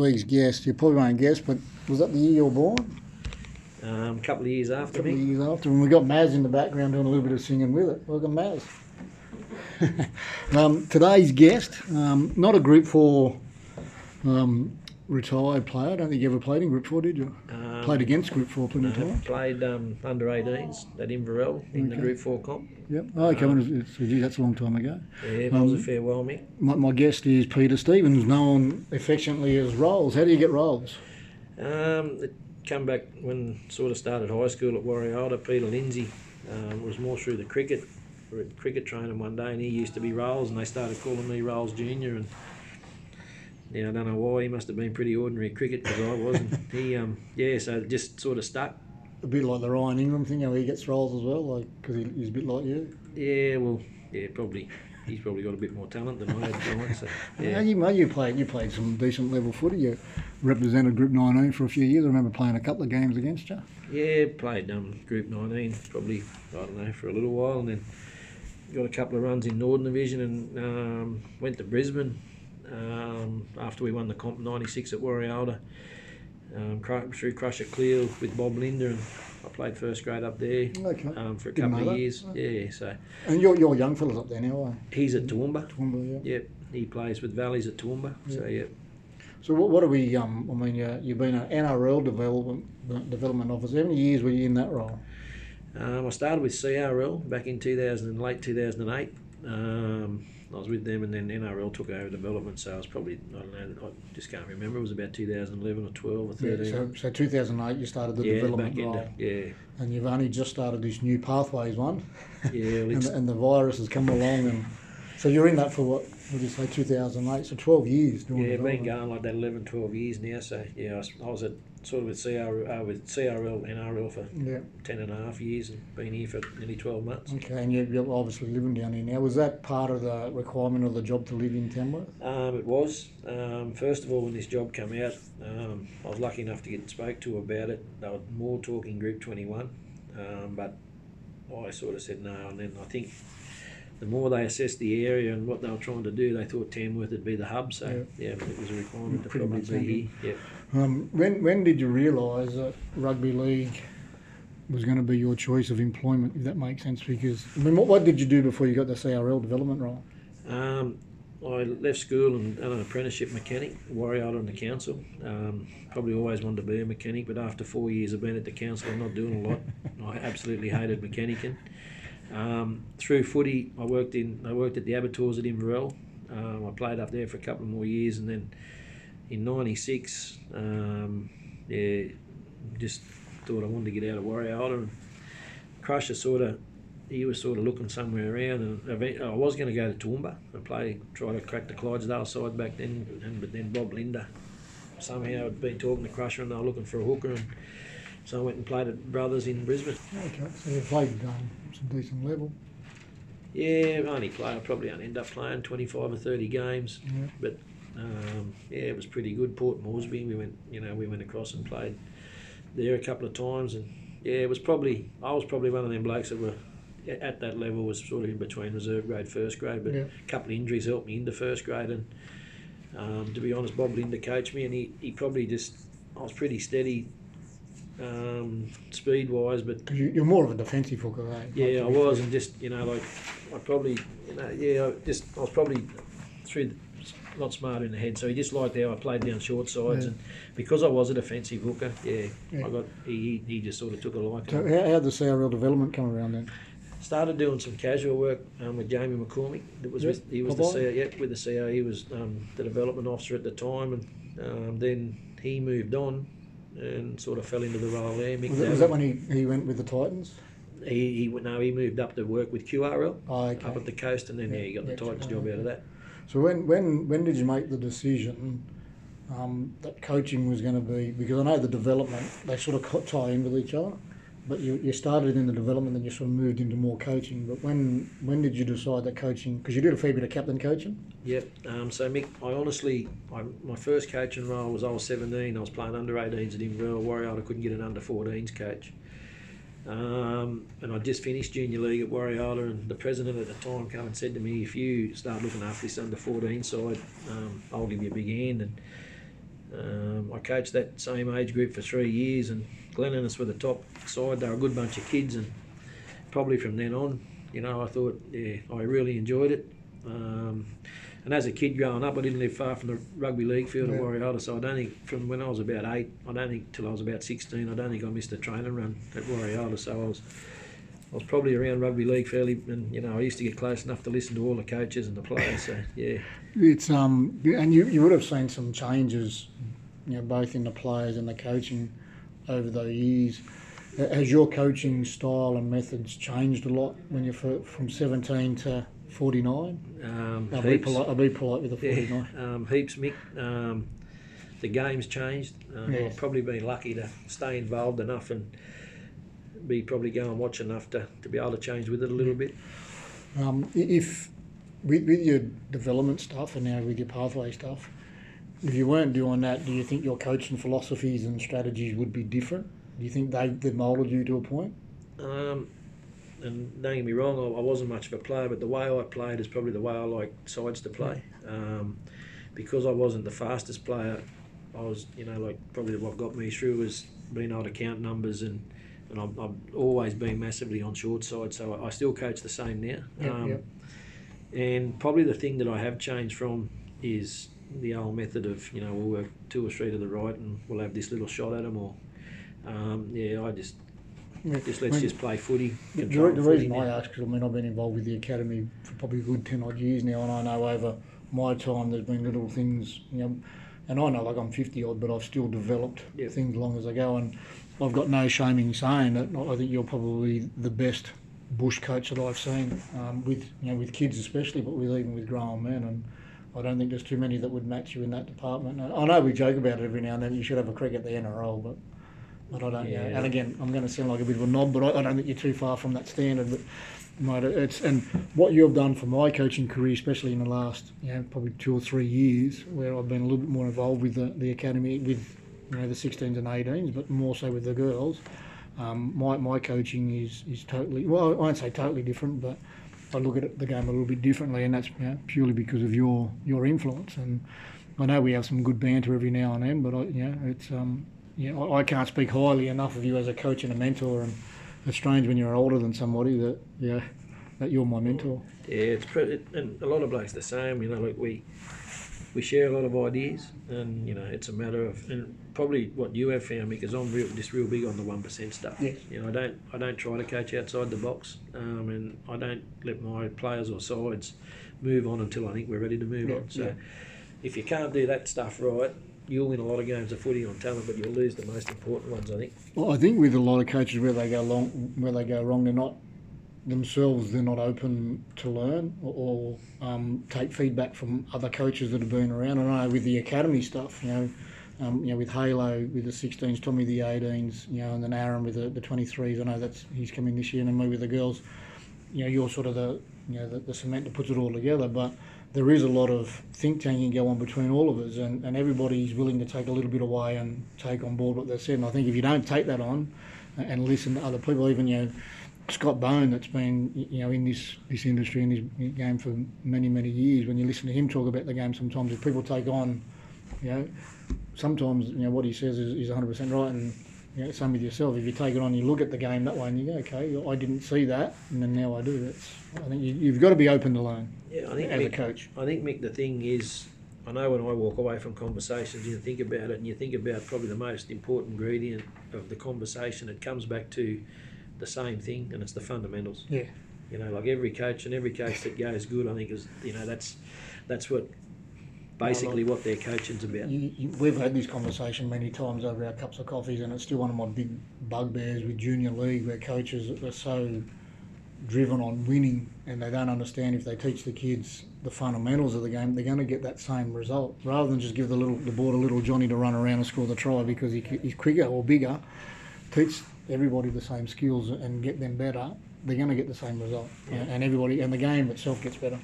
week's guest. You probably won't guess, but was that the year you were born? Um, a couple of years after me. A after couple of me. years after, and we got Maz in the background doing a little bit of singing with it. Welcome, Maz. um, today's guest, um, not a Group Four um, retired player. I don't think you ever played in Group Four, did you? Um, played against Group Four plenty of times. played um, under 18s at Inverell in the Group 4 comp. Yep. Oh, okay, it's, that's a long time ago. Yeah, it was Um, a fair while, Mick. My, my guest is Peter Stevens, known affectionately as Rolls. How do you get Rolls? Um, it come back when sort of started high school at Warialda. Peter Lindsay um, was more through the cricket. We cricket training one day, and he used to be Rolls, and they started calling me Rolls Junior. And yeah, I don't know why. He must have been pretty ordinary cricket because I wasn't. he, um, yeah, so just sort of stuck. A bit like the Ryan Ingram thing, how he gets Rolls as well, like because he, he's a bit like you. Yeah, well, yeah, probably. He's probably got a bit more talent than I had. So, Yeah. You, you played you played some decent level footy. You represented Group 19 for a few years. I remember playing a couple of games against you. Yeah, played um, Group 19 probably, I don't know, for a little while and then got a couple of runs in Northern Division and um, went to Brisbane um, after we won the comp 96 at Warialda. Um, through Crusher Cleal with Bob Lindner and I played first grade up there Okay. um, for a Didn't couple of years. Yeah, so And you're, you're young fellas up there now, are he's at Toowoomba. Toowoomba, yeah. Yep, he plays with Valleys at Toowoomba. So yeah, So what, what are we? Um, I mean, you, you've been an NRL development development officer. How many years were you in that role? Um, I started with CRL back in 2000 and late 2008. Um, I was with them, and then NRL took over development. So I was probably I don't know, I just can't remember. It was about 2011 or 12 or 13. Yeah, so, so 2008 you started the yeah, development back role. Yeah, and you've only just started this new pathways one, yeah. And, the- and the virus has come along, and so you're in that for what? Would you say 2008? So 12 years doing it? yeah, been going like that 11, 12 years now. So yeah, I was, I was at sort of with CRL, uh, with CRL, NRL for Yeah. 10 and a half years, and been here for nearly 12 months. Okay, and you're, obviously living down here now. Was that part of the requirement of the job to live in Tamworth? Um, it was. Um, first of all, when this job came out, um, I was lucky enough to get spoke to about it. They were more talking Group 21, um, but I sort of said no. And then I think the more they assessed the area and what they were trying to do, they thought Tamworth would be the hub. So yeah, it was a requirement to probably be here. Yeah. Um, when when did you realise that rugby league was going to be your choice of employment? If that makes sense, because I mean, what, what did you do before you got the CRL development role? Um, I left school and done an apprenticeship mechanic, Warrior on the council. Um, probably always wanted to be a mechanic, but after four years of being at the council I'm not doing a lot, I absolutely hated mechanicking. Um, through footy, I worked in I worked at the abattoirs at Inverell. Um, I played up there for a couple of more years, and then in '96, um, yeah, just thought I wanted to get out of Warrior and Crusher sort of he was sort of looking somewhere around, and I was going to go to Toowoomba and play, try to crack the Clydesdale side back then. And but then Bob Lindner somehow had been talking to Crusher, and they were looking for a hooker, and so I went and played at Brothers in Brisbane. Okay, so you played um, some decent level. Yeah, I only play. I probably only end up playing twenty five or thirty games, Yeah. but um, yeah, it was pretty good. Port Moresby, we went, you know, we went across and played there a couple of times, and yeah, it was probably I was probably one of them blokes that were at that level was sort of in between reserve grade, first grade, but Yeah. a couple of injuries helped me into first grade, and um, to be honest, Bob Lindner coached me, and he, he probably just I was pretty steady. Um, speed wise, but you, you're more of a defensive hooker, eh? yeah, I was, and just you know, like I probably, you know, yeah, I just I was probably through the, not smart in the head. So he just liked how I played down short sides, Yeah. and because I was a defensive hooker, yeah, Yeah. I got he, he just sort of took a like. So how, how did the CRL development come around then? Started doing some casual work um, with Jamie McCormick. That was Yep, with he was the Popeye. CO, yeah, with the CO. He was um, the development officer at the time, and um, then he moved on and sort of fell into the role there. Was, that- was that when he, he went with the Titans? he he no he moved up to work with QRL Oh, okay. up at the coast, and then yeah, Yeah, he got the yeah, Titans job out of that. So when when when did you make the decision um, that coaching was going to be? Because I know the development they sort of tie in with each other, but you, you started in the development, then you sort of moved into more coaching. But when when did you decide that coaching? Because you did a fair bit of captain coaching. Yep. Um, so Mick, I honestly, I, my first coaching role was I was 17. I was playing under 18s at Inverell Warrior. I couldn't get an under 14s coach. Um, and I just finished junior league at Warrior, and the president at the time came and said to me, "If you start looking after this under 14 side, um, I'll give you a big hand." And Um, I coached that same age group for three years, and Glen Innes were the top side. They were a good bunch of kids, and probably from then on, you know, I thought, yeah, I really enjoyed it. And as a kid growing up, I didn't live far from the rugby league field Yeah. at Warrior so I don't think from when I was about eight, I don't think till I was about sixteen, I don't think I missed a training run at Warrior So I was, I was probably around rugby league fairly, and you know, I used to get close enough to listen to all the coaches and the players. So yeah, It's um, and you you would have seen some changes, you know, both in the players and the coaching over the years. Has your coaching style and methods changed a lot when you're from 17 to 49? um, I'll be heaps. polite. I'll be polite with the Yeah, 49. um, heaps, Mick. Um, the game's changed. Um, Yes. I've probably been lucky to stay involved enough and be probably go and watch enough to, to be able to change with it a little bit. Um, i- if with, with your development stuff and now with your pathway stuff, if you weren't doing that, do you think your coaching philosophies and strategies would be different? Do you think they they moulded you to a point? Um, and don't get me wrong, I, I wasn't much of a player, but the way I played is probably the way I like sides to play. Um, because I wasn't the fastest player, I was, you know, like probably what got me through was being able to count numbers and. And I've, I've always been massively on short side, so I, I still coach the same now. Yep, um, yep. And probably the thing that I have changed from is the old method of, you know, we'll work two or three to the right and we'll have this little shot at them, or um, yeah, I just. Just let's just play footy. The, the footy reason I now. ask, because I mean, I've been involved with the academy for probably a good 10 odd years now, and I know over my time there's been little things, you know, and I know like I'm 50 odd, but I've still developed Yep. things long as I go, and I've got no shaming saying that I think you're probably the best bush coach that I've seen um, with, you know, with kids especially, but with even with grown men, and I don't think there's too many that would match you in that department. I I know we joke about it every now and then. You should have a crack at the NRL, but but I don't. Yeah. Yeah. And again, I'm going to sound like a bit of a knob, but I, I don't think you're too far from that standard. But mate, it's and what you've done for my coaching career, especially in the last, you know, probably two or three years, where I've been a little bit more involved with the, the academy, with you know the 16s and 18s, but more so with the girls. Um, my my coaching is is totally well. I won't say totally different, but I look at it, the game a little bit differently, and that's you know, purely because of your your influence. And I know we have some good banter every now and then, but I, you know, it's um, you know, I, can't speak highly enough of you as a coach and a mentor. And it's strange when you're older than somebody that yeah, that you're my mentor. Yeah, it's pretty, it, and a lot of blokes the same. You know, like we we share a lot of ideas, and you know, it's a matter of and probably what you have found me because I'm real, just real big on the one percent stuff. Yes. You know, I don't I don't try to coach outside the box, um, and I don't let my players or sides move on until I think we're ready to move Yeah, on. So, yeah. if you can't do that stuff right. You'll win a lot of games of footy on talent, but you'll lose the most important ones. I think. Well, I think with a lot of coaches where they go long, where they go wrong, they're not themselves. They're not open to learn or, or um, take feedback from other coaches that have been around. I know with the academy stuff, you know, um, you know, with Halo with the 16s, Tommy the 18s, you know, and then Aaron with the, the 23s. I know that's he's coming this year, and me with the girls. You know, you're sort of the you know the, the cement that puts it all together, but there is a lot of think tanking going on between all of us, and, and everybody's willing to take a little bit away and take on board what they've said. And I think if you don't take that on and- and listen to other people, even you know Scott Bone, that's been you know in this this industry in this game for many many years, when you listen to him talk about the game, sometimes if people take on, you know, sometimes you know what he says is, is 100% right, and you know, same with yourself. If you take it on, you look at the game that way, and you go, okay, I didn't see that, and then now I do. That's I think you, you've got to be open to learn Yeah, I think as a coach. I think Mick, the thing is, I know when I walk away from conversations, you think about it, and you think about probably the most important ingredient of the conversation. It comes back to the same thing, and it's the fundamentals. Yeah. You know, like every coach and every coach that goes good, I think is you know that's that's what basically what their coaching's about. You, you, we've had this conversation many times over our cups of coffees, and it's still one of my big bugbears with junior league, where coaches are so driven on winning, and they don't understand if they teach the kids the fundamentals of the game, they're going to get that same result. Rather than just give the little the ball to little Johnny to run around and score the try because he, he's quicker or bigger, teach everybody the same skills and get them better. They're going to get the same result, Yeah. and everybody and the game itself gets better.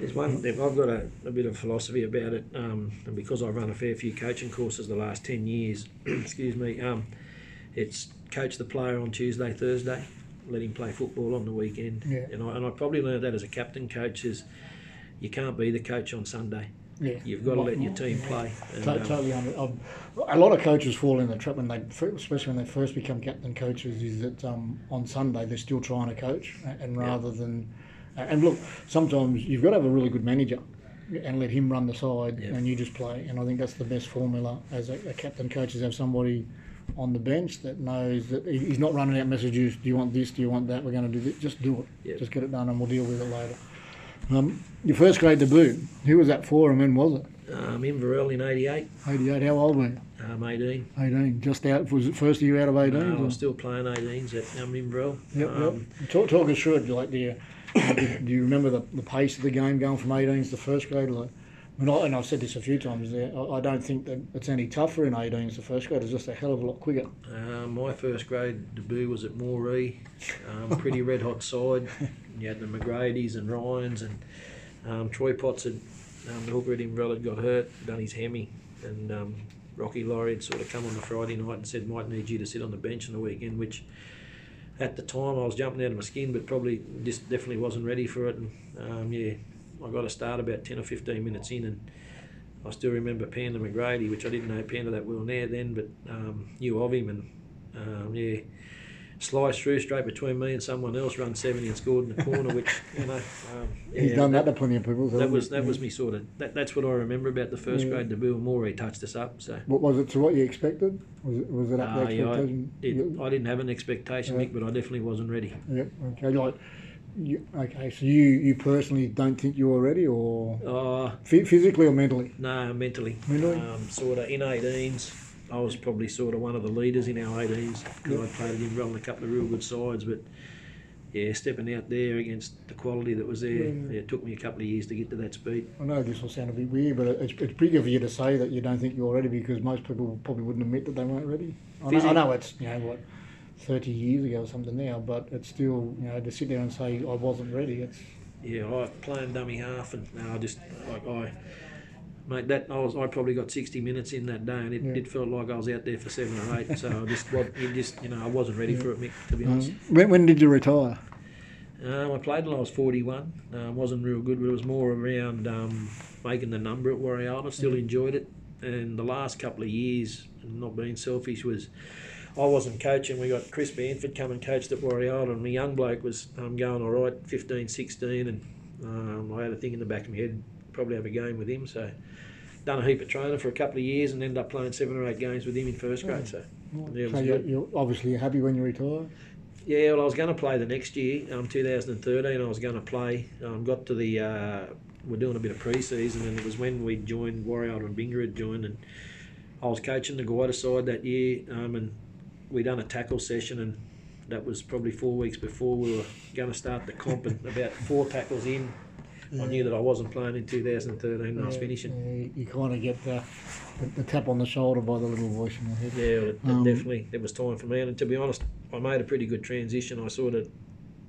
There's one I've got a, a bit of philosophy about it, um, and because I've run a fair few coaching courses the last ten years, excuse me, um, it's coach the player on Tuesday, Thursday, let him play football on the weekend, Yeah. and I and I probably learned that as a captain coach is you can't be the coach on Sunday. Yeah, You've got to let your team play. And, um, totally. Under, um, a lot of coaches fall in the trap when they, especially when they first become captain coaches, is that um, on Sunday they're still trying to coach, and rather than, and look, sometimes you've got to have a really good manager, and let him run the side, and you just play. And I think that's the best formula as a, a captain coach is have somebody on the bench that knows that he's not running out messages. Do you want this? Do you want that? We're going to do this. Just do it. Just get it done, and we'll deal with it later. Um, your first grade debut. Who was that for, and when was it? um, Inverell in 88, 88. How old were you? um, 18. 18. Just out. Was it first year out of 18? No, I was still playing 18s at um, Inverell. Yep, um, yep. Talk, talk us through it. Like, you, do you remember the, the pace of the game going from 18s to first grade? Like, I mean, I, and I've said this a few times there. I, I don't think that it's any tougher in 18s to first grade. It's just a hell of a lot quicker. Um, my first grade debut was at Moree, um, pretty red hot side. You had the McGrady's and Ryans and um, Troy Potts had um, the hooker at Inverell had got hurt, done his hemi, and um, Rocky Laurie had sort of come on the Friday night and said might need you to sit on the bench on the weekend, which at the time I was jumping out of my skin, but probably just definitely wasn't ready for it. And um, yeah, I got a start about ten or fifteen minutes in, and I still remember Panda McGrady, which I didn't know Panda that well there then, but um, knew of him, and um, yeah, sliced through straight between me and someone else, run seventy and scored in the corner, which you know, um, He's yeah, done that, to plenty of people. That was he? that was me sort of that, that's what I remember about the first Yeah. grade debut. And Moree touched us up, so. What was it to what you expected? Was it was it up Uh, to yeah, I, expectation? it, I didn't have an expectation, Yeah. Mick, but I definitely wasn't ready. Yep. Okay. Like, you, okay. So you you personally don't think you were ready, or Uh, Phy- physically or mentally? no, mentally. Mentally? Um, sort of in 18s, I was probably sort of one of the leaders in our 18s because Yeah. I played in a couple of real good sides, but yeah, stepping out there against the quality that was there, Yeah. yeah, it took me a couple of years to get to that speed. I know this will sound a bit weird, but it's, it's bigger for you to say that you don't think you're ready because most people probably wouldn't admit that they weren't ready. I know, I know it's you know what, thirty years ago or something now, but it's still you know to sit there and say I wasn't ready. It's Yeah, I playing dummy half, and no, I just like I, mate, that I was I probably got sixty minutes in that day, and it, Yeah. it felt like I was out there for seven or eight. So I just, it just, you know, I wasn't ready Yeah. for it, Mick. To be honest, um, when, when did you retire? um, I played till I was forty-one. Um, wasn't real good, but it was more around um, making the number at Warrior. I still Mm. enjoyed it, and the last couple of years, not being selfish, was. I wasn't coaching. We got Chris Banford come and coached at Warrior, and my young bloke was um, going all right, 15, 16, and um, I had a thing in the back of my head, probably have a game with him. So, done a heap of training for a couple of years, and ended up playing seven or eight games with him in first grade. So, Yeah, so you're, you're obviously happy when you retire. yeah, well, I was going to play the next year, um, 2013. I was going to play. Um, got to the, uh, we're doing a bit of pre-season, and it was when we joined Warrior and Binger had joined, and I was coaching the Gwydir side that year, um, and we done a tackle session, and that was probably four weeks before we were going to start the comp, and about four tackles in, I knew that I wasn't playing in 2013, and I was finishing. yeah, you kind of get the, the, the tap on the shoulder by the little voice in your head. Yeah, it, Um, definitely it was time for me. And to be honest, I made a pretty good transition. I sort of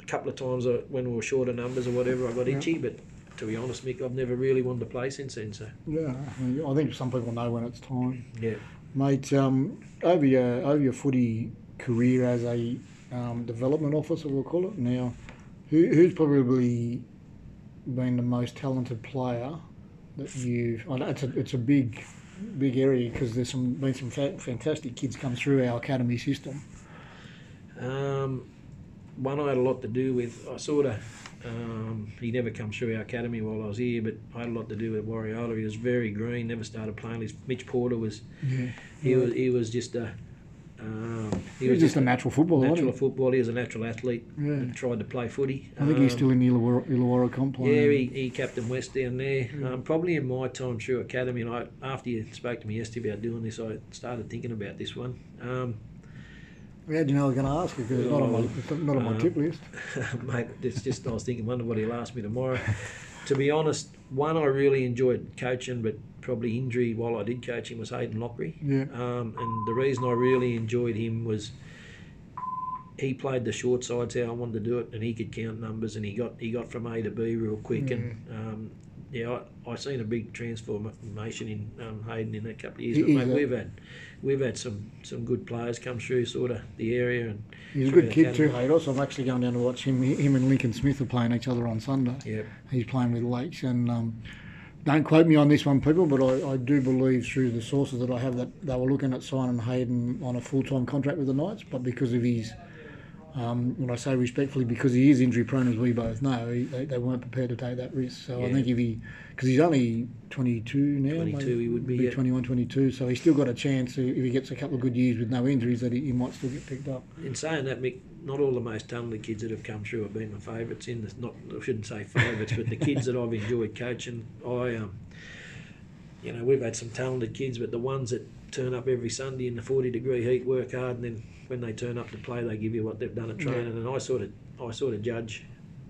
a couple of times uh, when we were short of numbers or whatever, I got Yeah. itchy. But to be honest, Mick, I've never really wanted to play since then. So Yeah, I think some people know when it's time. yeah, Mate, um, over your over your footy career as a um, development officer, we'll call it now, who, who's probably been the most talented player that you've? I know it's a it's a big big area because there's some been some fa- fantastic kids come through our academy system. um, one I had a lot to do with. I sort of. Um, he never come through our academy while I was here, but I had a lot to do with Warrior. He was very green, never started playing. His Mitch Porter was Yeah, he was he was just a um, he was just a natural footballer. natural wasn't football. He was a natural athlete. Yeah. tried to play footy. I think he's Um, still in the Illawarra, Illawarra comp. Yeah, he, he captained West down there. Mm. Um, probably in my time through academy, and I, after you spoke to me yesterday about doing this, I started thinking about this one. Um, How do you know I was going to ask you? Because it's not on my Oh, not on my uh, tip list. mate, it's just I was thinking, wonder what he'll ask me tomorrow. to be honest, one I really enjoyed coaching, but probably injury while I did coach him was Hayden Lockery. Yeah. Um, and the reason I really enjoyed him was he played the short sides how I wanted to do it, and he could count numbers, and he got he got from A to B real quick. And um, yeah, I, I seen a big transformation in um, Hayden in a couple of years. But mate, we've had we've had some some good players come through sort of the area, and He's a good kid too, academy. Haydos. I'm actually going down to watch him. Him and Lincoln Smith are playing each other on Sunday. yeah, He's playing with Lakes, and um, don't quote me on this one, people, but I, I do believe through the sources that I have that they were looking at signing Hayden on a full time contract with the Knights, but because of his, um, when I say respectfully, because he is injury prone, as we both know, he, they, they weren't prepared to take that risk. So I think if he, because he's only 22 now, 22 maybe, he would be, yeah. 21, 22, so he's still got a chance if he gets a couple of good years with no injuries, that he, he might still get picked up. In saying that, Mick, not all the most talented kids that have come through have been my favourites. In the not, I shouldn't say favourites, but the kids that I've enjoyed coaching, I um, you know, we've had some talented kids, but the ones that turn up every Sunday in the forty degree heat, work hard, and then when they turn up to play, they give you what they've done at Yeah. training. And I sort of, I sort of judge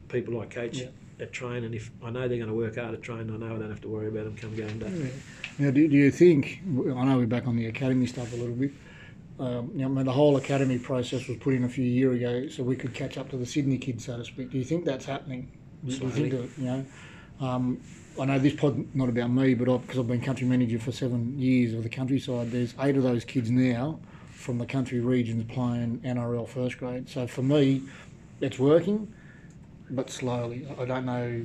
people I coach Yeah. at training. If I know they're going to work hard at training, I know I don't have to worry about them come game day. Now, do, do you think? I know we're back on the academy stuff a little bit. Um, you know, I mean, the whole academy process was put in a few years ago, so we could catch up to the Sydney kids, so to speak. Do you think that's happening? Do you think that you know? Um, I know this pod not about me, but because I've been country manager for seven years of the countryside, there's eight of those kids now from the country regions playing NRL first grade. So for me, it's working, but slowly. I don't know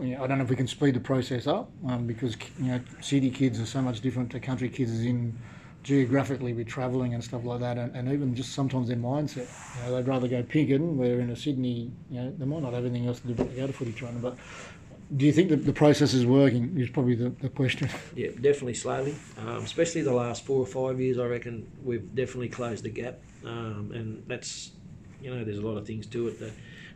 you know, I don't know if we can speed the process up um, because you know city kids are so much different to country kids as in geographically with travelling and stuff like that, and, and even just sometimes their mindset. You know, they'd rather go pigging, where in a Sydney, you know, they might not have anything else to do but to go to footy training. But do you think that the process is working? Is probably the, the question. Yeah, definitely slowly. Um, especially the last four or five years, I reckon we've definitely closed the gap, um, and that's you know there's a lot of things to it. The,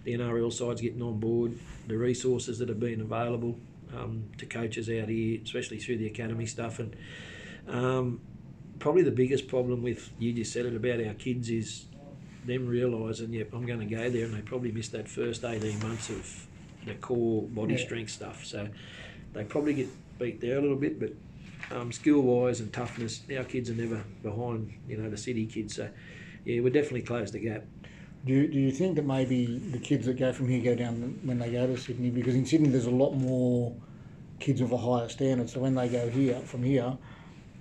the NRL side's getting on board, the resources that have been available um, to coaches out here, especially through the academy stuff, and um, probably the biggest problem with you just said it about our kids is them realising, yep, I'm going to go there, and they probably missed that first 18 months of the core body Yeah. strength stuff. So they probably get beat there a little bit, but um, skill wise and toughness, our kids are never behind, you know, the city kids. So yeah, we're definitely closed the gap. Do you, do you think that maybe the kids that go from here go down when they go to Sydney? Because in Sydney there's a lot more kids of a higher standard. So when they go here from here,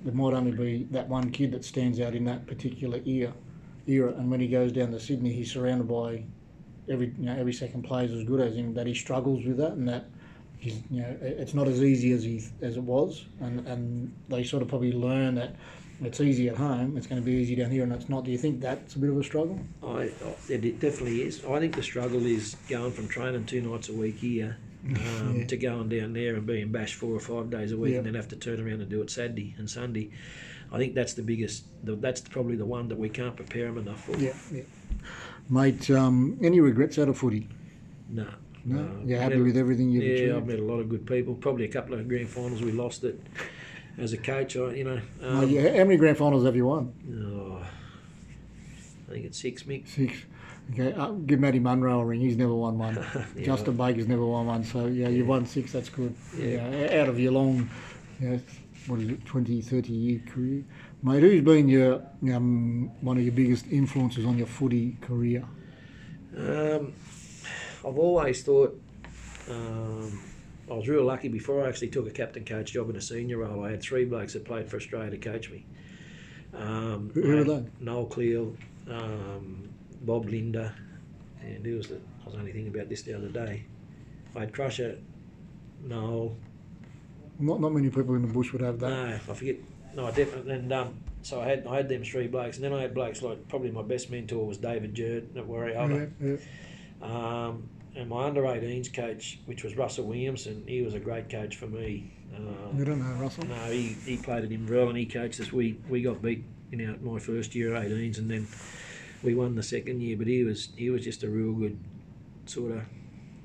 there might only be that one kid that stands out in that particular year Era, and when he goes down to Sydney, he's surrounded by every you know every second player is as good as him. That he struggles with that, and that he's you know it's not as easy as he as it was, and and they sort of probably learn that. It's easy at home. It's going to be easy down here, and it's not. Do you think that's a bit of a struggle? I, it, it definitely is. I think the struggle is going from training two nights a week here um, Yeah. to going down there and being bashed four or five days a week, Yeah. and then have to turn around and do it Saturday and Sunday. I think that's the biggest. The, that's probably the one that we can't prepare them enough for. Yeah, yeah. Mate, um, any regrets out of footy? No. No, you're happy with everything you've Yeah, achieved. Yeah, I've met a lot of good people. Probably a couple of grand finals we lost it as a coach. I, you know, um, Mate, how many grand finals have you won? oh, I think it's six, Mick. Six. Okay, uh, give Matty Munro a ring. He's never won one. Yeah, Justin Baker's never won one. So yeah, you've won six. That's good. Yeah. Yeah. out of your long, you know, what is it, 20, 30 year career, mate. Who's been your um, one of your biggest influences on your footy career? Um, I've always thought um, I was real lucky before I actually took a captain coach job in a senior role. I had three blokes that played for Australia to coach me. Um, Who- who were they? Noel Cleal, um, Bob Lindner, and who was the, I was only thinking about this the other day. I had Crusher, Noel, Not not many people in the bush would have that. no, I forget. No, I definitely. And um, so I had I had them three blokes, and then I had blokes like probably my best mentor was David Jerd at Warrior. yeah, yeah. Um, and my under 18s coach, which was Russell Williamson, he was a great coach for me. Um, You don't know Russell. no, he, he played at Inverell and he coached us. We we got beat in our my first year 18s, and then we won the second year. But he was he was just a real good sort of.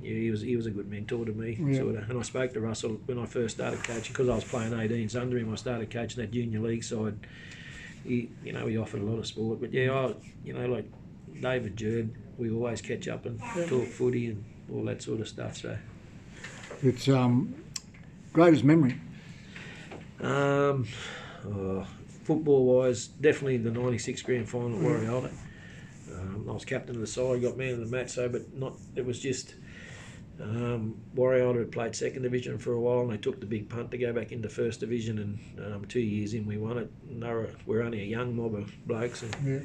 Yeah, he was he was a good mentor to me, Yeah. sort of. And I spoke to Russell when I first started coaching because I was playing 18s under him. I started coaching that junior league side. He, you know, he offered a lot of sport. But yeah, I, you know, like David Jerd, we always catch up and talk footy and all that sort of stuff. So. It's um, greatest memory. Um, oh, football wise, definitely the '96 grand final at Warrior. Um, I was captain of the side, got man of the match. So, but not. It was just um, Warrior had played second division for a while, and they took the big punt to go back into first division. And um, two years in, we won it. And they were, we're only a young mob of blokes, and Yeah.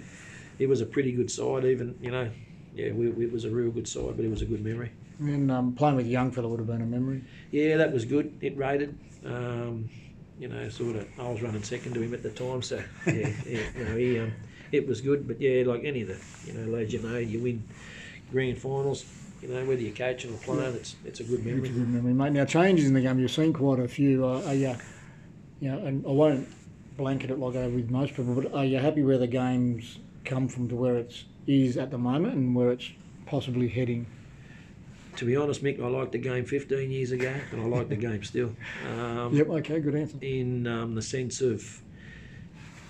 it was a pretty good side. Even you know, yeah, we, it was a real good side, but it was a good memory. And um, playing with a young fella would have been a memory. Yeah, that was good. It rated. Um, you know, sort of. I was running second to him at the time, so yeah, yeah you know, he, um, it was good. But yeah, like any of the, you know, lads, you know, you win grand finals. You know, whether you're coaching or playing, it's it's a good memory. It's a good memory, mate. Now changes in the game. You've seen quite a few. Uh, are you, you know, and I won't blanket it like I with most people, but are you happy where the game's come from to where it is is at the moment and where it's possibly heading? To be honest, Mick, I liked the game 15 years ago, and I like the game still. Um, Yep. Okay. Good answer. in um, the sense of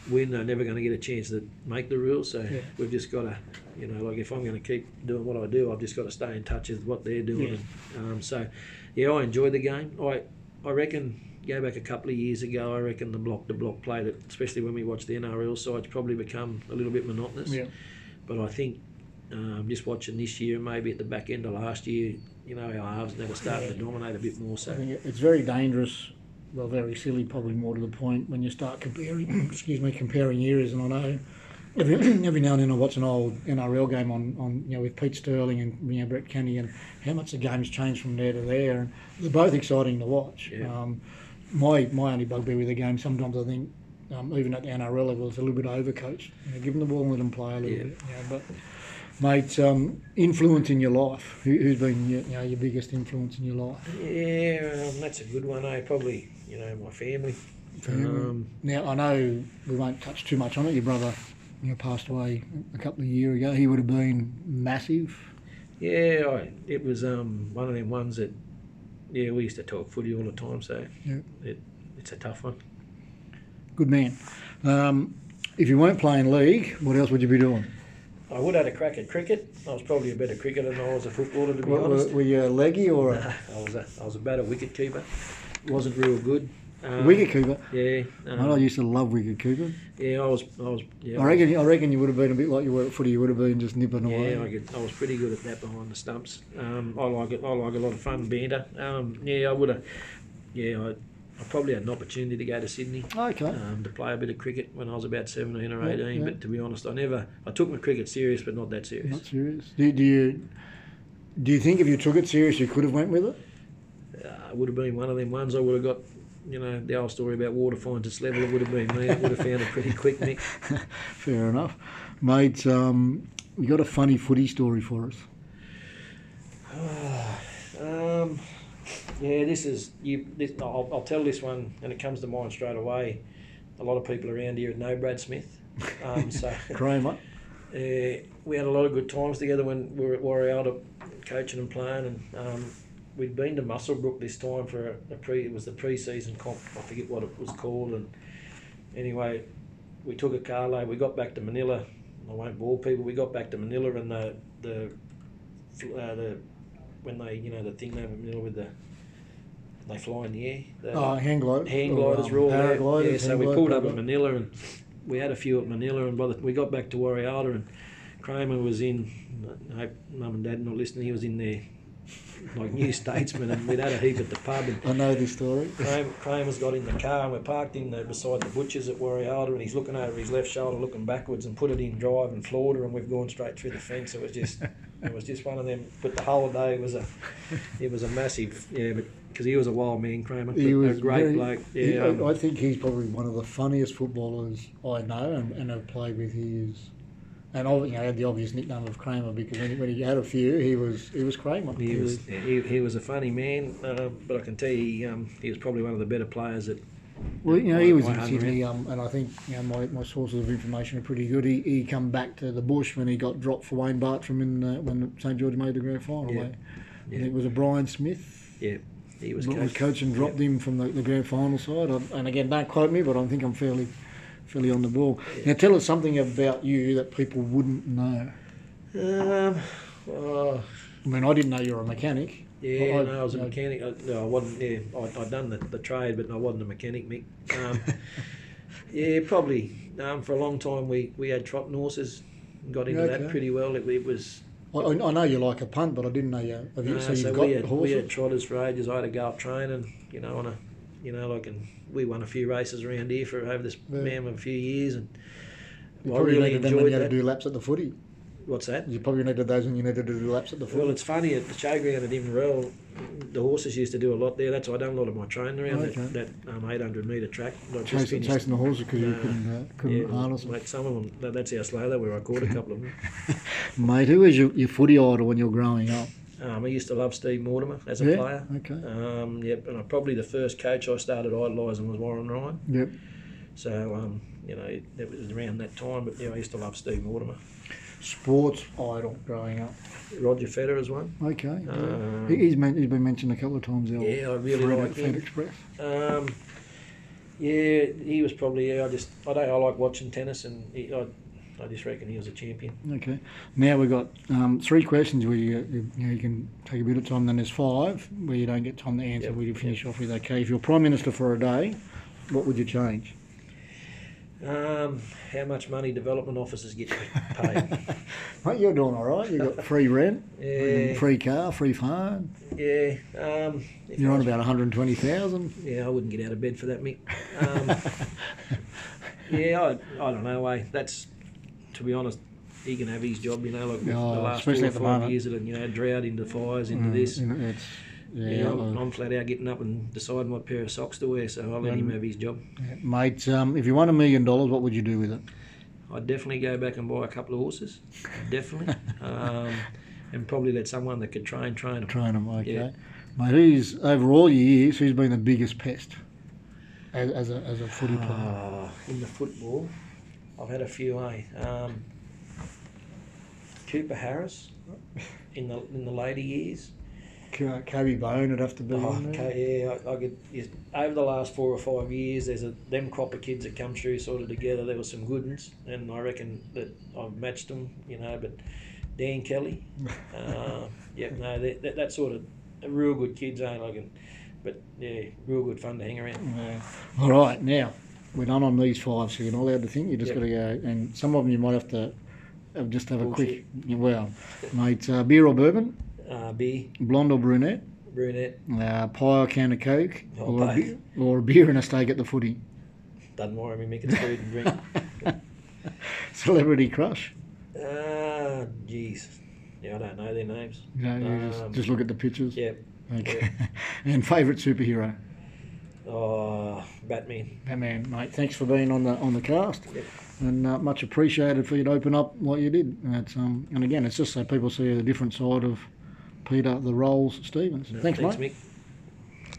we're never going to get a chance to make the rules, so Yeah. we've just got to, you know, like if I'm going to keep doing what I do, I've just got to stay in touch with what they're doing. Um, so, yeah, I enjoy the game. I, I reckon. Go back a couple of years ago, I reckon the block to block play that, especially when we watch the NRL sides, probably become a little bit monotonous. Yeah. But I think um, just watching this year, maybe at the back end of last year, you know, our halves now started starting to dominate a bit more. I So think it's very dangerous. Well, very silly, probably more to the point when you start comparing. excuse me, comparing eras. And I know every, every now and then I watch an old NRL game on, on you know with Pete Sterling and you know Brett Kenny and how much the game's changed from there to there, and they're both exciting to watch. Yeah. Um, my my only bugbear with the game sometimes I think. Um, even at the NRL level, it's a little bit overcoached. You know, give them the ball and let them play a little Yeah. bit. You know, but mate, um, influence in your life. Who, who's been your, you know, your biggest influence in your life? yeah, um, that's a good one. Eh? Probably, you know, my family. Family. Um, Now I know we won't touch too much on it. Your brother, you know, passed away a couple of years ago. He would have been massive. yeah, I, it was um, one of them ones that, yeah, we used to talk footy all the time, so Yeah. it, it's a tough one. Good man. Um, if you weren't playing league, what else would you be doing? I would have had a crack at cricket. I was probably a better cricketer than I was a footballer, to be Were, were, honest. were you a leggy or Nah, a I was a, I was a better wicket keeper. Wasn't real good. Um, wicket keeper? Yeah. I Um, used to love wicket keeping. yeah, I was. I was. Yeah, I reckon. I reckon you would have been a bit like you were at footy. You would have been just nipping away. Yeah, I, could, I was pretty good at that behind the stumps. Um, I like it. I like a lot of fun banter. Um, yeah, I would have. Yeah, I, I probably had an opportunity to go to Sydney Okay. um, to play a bit of cricket when I was about seventeen or eighteen. yeah. But to be honest, I never. I took my cricket serious, but not that serious. Not serious. Do, do you? Do you think if you took it serious, you could have went with it? Uh, would have been one of them ones. I would have got. You know the old story about water finds its level. It would have been me. I would have found it pretty quick, Nick. Fair enough, mate. Um, you got a funny footy story for us? Um, yeah, this is you. This, I'll, I'll tell this one, and it comes to mind straight away. A lot of people around here know Brad Smith, um, so Kramer. uh, we had a lot of good times together when we were at Warrior coaching and playing, and um, we'd been to Muswellbrook this time for a, a pre. It was the pre-season comp. I forget what it was called, and anyway, we took a car load. We got back to Manilla. I won't bore people. We got back to Manilla, and the the uh, the when they you know the thing over Manilla with the they fly in the air. The, Oh, hang gliders. hang or, gliders um, were all there. Yeah, so we pulled up at Manilla and we had a few at Manilla, and by the we got back to Warrior and Kramer was in. I hope mum and dad not listening. He was in there like New Statesman, and we'd had a heap at the pub. And I know this story. Kramer, Kramer's got in the car and we're parked in the, beside the butchers at Warrior and he's looking over his left shoulder, looking backwards, and put it in drive and floored her, and we've gone straight through the fence. It was just, it was just one of them. But the whole day was a, it was a massive, yeah. But because he was a wild man, Kramer, He was a great very- bloke. Yeah, I, um, I think he's probably one of the funniest footballers I know and, and have played with. He is, and I you know, had the obvious nickname of Kramer because when he, when he had a few, he was he was Kramer. He was he, he was a funny man, uh, but I can tell you he, um, he was probably one of the better players that Well, you know, he was in. Sydney, um, and I think you know my, my sources of information are pretty good. He, he come back to the bush when he got dropped for Wayne Bartrim in uh, when St George made the grand final. Yeah. I Yeah. think it was a Brian Smith. yeah he was was, coached. coach and dropped him from the, the grand final side. I, and again, don't quote me, but I think I'm fairly fairly on the ball. Now, tell us something about you that people wouldn't know. Um, oh, I mean, I didn't know you were a mechanic. yeah, I- no, I was a mechanic. I, no, I wasn't. Yeah, I, I'd done the, the trade, but I wasn't a mechanic, Mick. Um, yeah, probably. Um, for a long time, we, we had trotting horses. Got into Okay. that pretty well. It, it was I, I know you like a punt, but I didn't know you. Have you No, so you've got we had, we horses? had trotters for ages. I had to go up training, you know, on a, you know, like, and we won a few races around here for over this Yeah. man of a few years, and you I probably really needed them when you had that. to do laps at the footy. What's that? You probably needed those when you needed to do laps at the footy. Well, it's funny at the showground at Inverell, the horses used to do a lot there. That's why I done a lot of my training around Okay. that, that um, 800 metre track. I Chasing, finished- chasing the horses because you couldn't, uh, couldn't yeah, harness them. mate, some of them. that- That's how slow they were. I caught a couple of them. Mate, who was your, your footy idol when you were growing up? Um, I used to love Steve Mortimer as a Yeah? player. Okay. Um, yep, and I, probably the first coach I started idolising was Warren Ryan. Yep. So, um, you know, it was around that time. But yeah, I used to love Steve Mortimer. Sports idol growing up. Roger Federer's one. Okay. yeah. Um, He- he's, men- he's been mentioned a couple of times. Yeah, I really Fred, like Fred him. Express. Um, yeah, he was probably. Yeah, I just I don't. I like watching tennis, and he, I, I just reckon he was a champion. Okay. Now we've got um, three questions where you, you, you, know, you can take a bit of time. Then there's five where you don't get time to answer. Yep, Where you finish off with okay. If you're prime minister for a day, what would you change? Um, how much money development officers get paid? Mate, you're doing all right. You got free rent, yeah, free car, free phone. yeah. Um, You're on about 120,000. Yeah, I wouldn't get out of bed for that, Mick. Um, yeah, I, I don't know. Eh? That's to be honest. He can have his job, you know, like Oh, the last four or five years of it, you know, drought into fires into Mm, this. you know, it's, yeah, You know, uh, I'm flat out getting up and deciding what pair of socks to wear, so I'll let him Mm. have his job. yeah. mate. Um, if you won a million dollars, what would you do with it? I'd definitely go back and buy a couple of horses, definitely, um, and probably let someone that could train train them. Train them, okay. Yeah. Mate, who's over all your years? Who's been the biggest pest as, as a as a footy player? Oh, in the football, I've had a few. Eh? Um, Cooper Harris in the in the later years. Kobe Bone would have to be. Oh, okay, yeah, I, I could. yes, over the last four or five years, there's a them crop of kids that come through sort of together. There were some good ones, and I reckon that I've matched them. You know, but Dan Kelly, uh, yeah, no, that, that, that sort of real good kids, ain't like, and, but yeah, real good fun to hang around. Yeah. All right, now we're done on these five, so you're not allowed to think. You just Yep. got to go, and some of them you might have to uh, just have a quick. Well, mate, uh, beer or bourbon, Uh, beer, blonde or brunette, brunette, uh, pie or can of coke, Oh, or, a beer, or a beer and a steak at the footy. doesn't worry me, Mick. It's food and drink. Celebrity crush. Ah, jeez, yeah, I don't know their names. Know, you just, Um, just look at the pictures. Yeah, Okay. and favourite superhero. Oh, Batman. Batman, mate. Thanks for being on the on the cast, and uh, much appreciated for you to open up what you did. And, um, and again, it's just so people see the different side of Peter the Rolls Stevens. No, thanks, thanks mate. Mick.